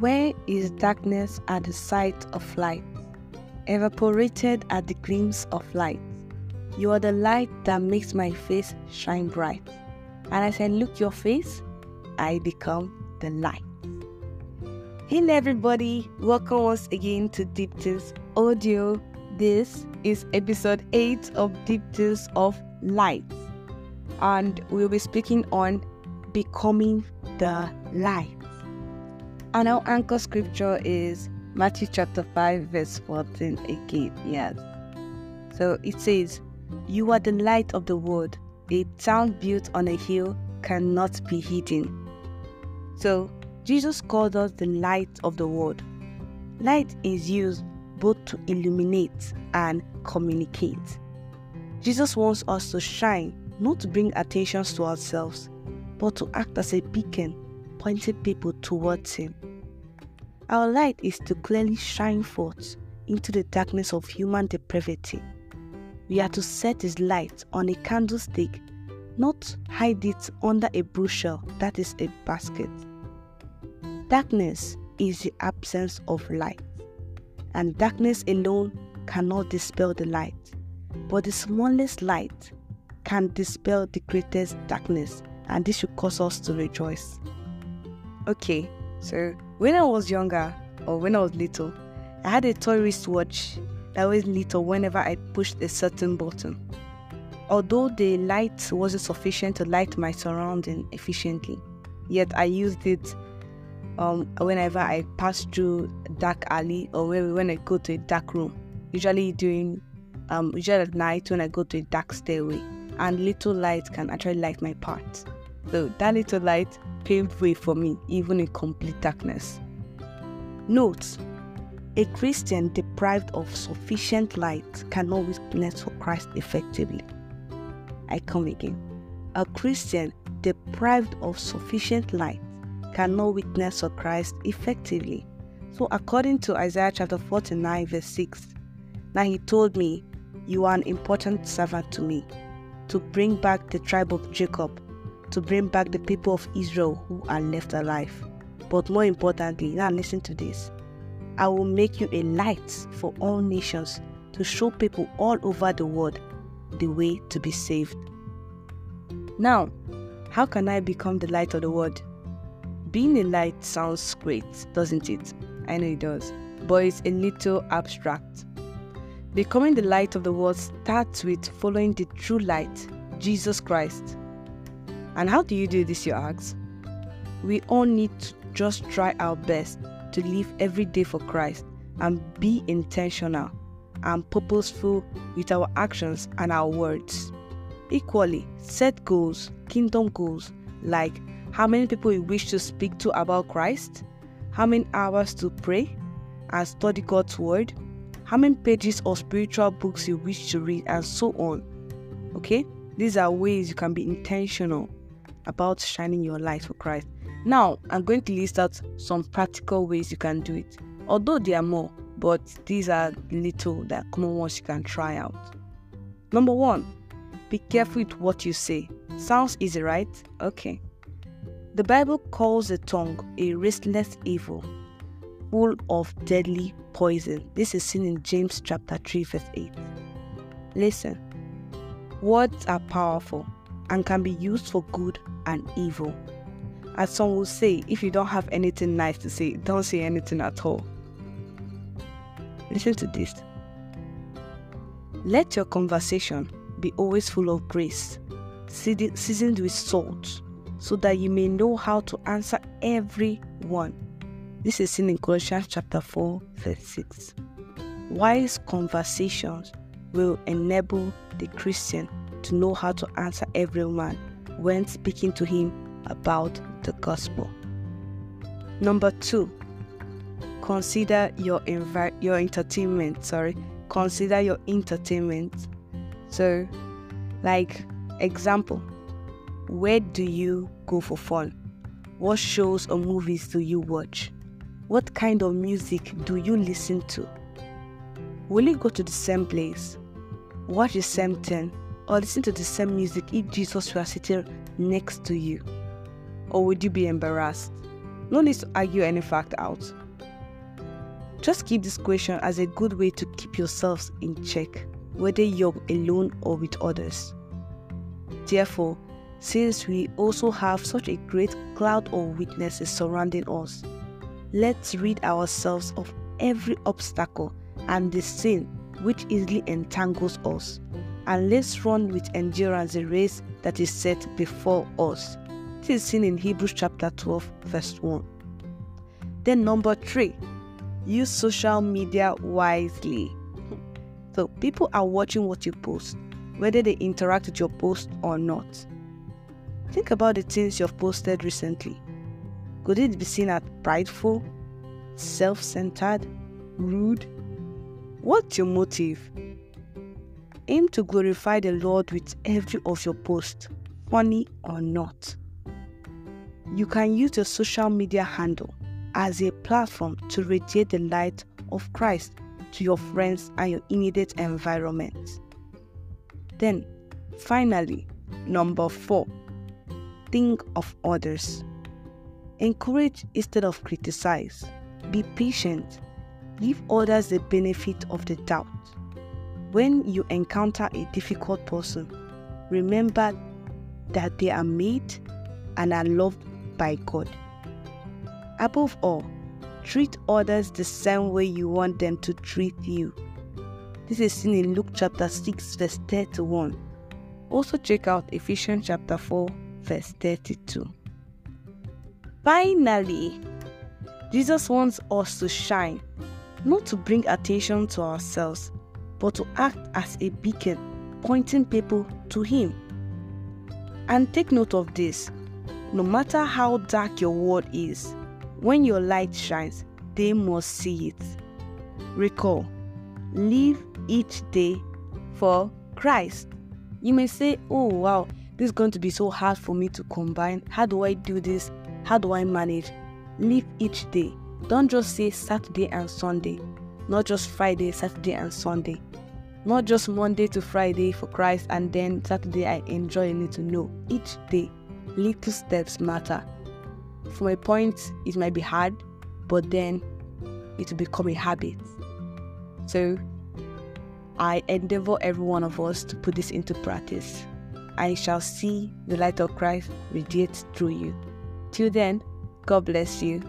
Where is darkness at the sight of light? Evaporated at the glimpse of light. You are the light that makes my face shine bright. And as I look your face, I become the light. Hello everybody, welcome once again to Deep Things Audio. This is episode 8 of Deep Things of Light. And we'll be speaking on becoming the light. And our anchor scripture is Matthew chapter 5, verse 14 again. Yes. So it says, You are the light of the world. A town built on a hill cannot be hidden. So Jesus called us the light of the world. Light is used both to illuminate and communicate. Jesus wants us to shine, not to bring attention to ourselves, but to act as a beacon, pointing people towards Him. Our light is to clearly shine forth into the darkness of human depravity. We are to set His light on a candlestick, not hide it under a bushel that is a basket. Darkness is the absence of light, and darkness alone cannot dispel the light. But the smallest light can dispel the greatest darkness, and this should cause us to rejoice. Okay, so when I was younger or when I was little, I had a toy wristwatch that was little whenever I pushed a certain button. Although the light wasn't sufficient to light my surrounding efficiently, yet I used it um, whenever I pass through dark alley or when I go to a dark room. Usually during um, usually at night when I go to a dark stairway, and little light can actually light my path. So that little light paved way for me, even in complete darkness. Note a Christian deprived of sufficient light cannot witness for Christ effectively. I come again. A Christian deprived of sufficient light cannot witness for Christ effectively. So, according to Isaiah chapter 49, verse 6, now he told me, You are an important servant to me, to bring back the tribe of Jacob to bring back the people of Israel who are left alive. But more importantly, now listen to this I will make you a light for all nations to show people all over the world the way to be saved. Now, how can I become the light of the world? Being a light sounds great, doesn't it? I know it does, but it's a little abstract. Becoming the light of the world starts with following the true light, Jesus Christ. And how do you do this, you ask? We all need to just try our best to live every day for Christ and be intentional and purposeful with our actions and our words. Equally, set goals, kingdom goals, like how many people you wish to speak to about Christ, how many hours to pray and study God's Word, how many pages of spiritual books you wish to read, and so on. Okay? These are ways you can be intentional about shining your light for Christ. Now, I'm going to list out some practical ways you can do it. Although there are more, but these are little that common ones you can try out. Number one, be careful with what you say. Sounds easy, right? Okay. The Bible calls the tongue a restless evil, full of deadly poison. This is seen in James chapter 3, verse 8. Listen, words are powerful and can be used for good and evil. As some will say, if you don't have anything nice to say, don't say anything at all. Listen to this. Let your conversation be always full of grace, seasoned with salt, so that you may know how to answer everyone. This is seen in Colossians chapter 4, verse 6. Wise conversations will enable the Christian to know how to answer everyone when speaking to him about the gospel. Number two, consider your envi- your entertainment. Sorry, consider your entertainment. So, like example, where do you go for fun? What shows or movies do you watch? What kind of music do you listen to? Will you go to the same place, watch the same thing, or listen to the same music if Jesus were sitting next to you? Or would you be embarrassed? No need to argue any fact out. Just keep this question as a good way to keep yourselves in check, whether you're alone or with others. Therefore, since we also have such a great cloud of witnesses surrounding us, let's rid ourselves of every obstacle and the sin which easily entangles us, and let's run with endurance the race that is set before us. This is seen in Hebrews chapter 12, verse 1. Then, number three, use social media wisely. So, people are watching what you post, whether they interact with your post or not. Think about the things you've posted recently. Could it be seen as prideful, self centered, rude? What's your motive? Aim to glorify the Lord with every of your posts, funny or not. You can use your social media handle as a platform to radiate the light of Christ to your friends and your immediate environment. Then, finally, number four, think of others. Encourage instead of criticize. Be patient. Give others the benefit of the doubt. When you encounter a difficult person, remember that they are made and are loved by God. Above all, treat others the same way you want them to treat you. This is seen in Luke chapter 6, verse 31. Also, check out Ephesians chapter 4, verse 32. Finally, Jesus wants us to shine, not to bring attention to ourselves, but to act as a beacon, pointing people to Him. And take note of this no matter how dark your world is, when your light shines, they must see it. Recall, live each day for Christ. You may say, Oh, wow, this is going to be so hard for me to combine. How do I do this? How do I manage? Live each day. Don't just say Saturday and Sunday, not just Friday, Saturday, and Sunday. Not just Monday to Friday for Christ and then Saturday I enjoy a little. No, each day, little steps matter. From a point, it might be hard, but then it will become a habit. So I endeavor every one of us to put this into practice. I shall see the light of Christ radiate through you. Till then, God bless you.